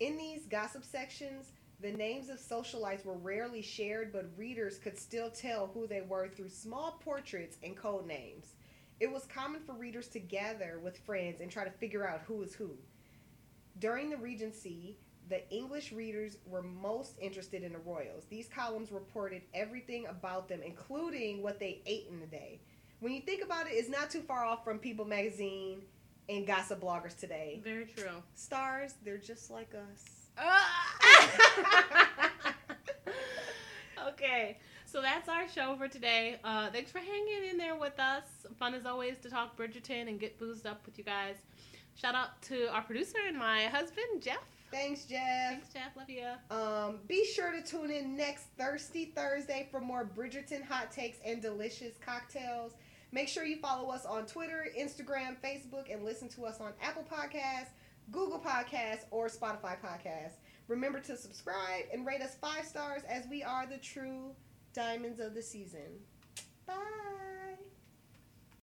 In these gossip sections, the names of socialites were rarely shared, but readers could still tell who they were through small portraits and code names. It was common for readers to gather with friends and try to figure out who is who. During the Regency, the English readers were most interested in the royals. These columns reported everything about them, including what they ate in the day. When you think about it, it's not too far off from People magazine and gossip bloggers today. Very true. Stars, they're just like us. okay, so that's our show for today. Uh, thanks for hanging in there with us. Fun as always to talk Bridgerton and get boozed up with you guys. Shout out to our producer and my husband, Jeff. Thanks, Jeff. Thanks, Jeff. Love you. Um, be sure to tune in next Thirsty Thursday for more Bridgerton hot takes and delicious cocktails. Make sure you follow us on Twitter, Instagram, Facebook, and listen to us on Apple Podcasts, Google Podcasts, or Spotify Podcasts. Remember to subscribe and rate us five stars as we are the true diamonds of the season.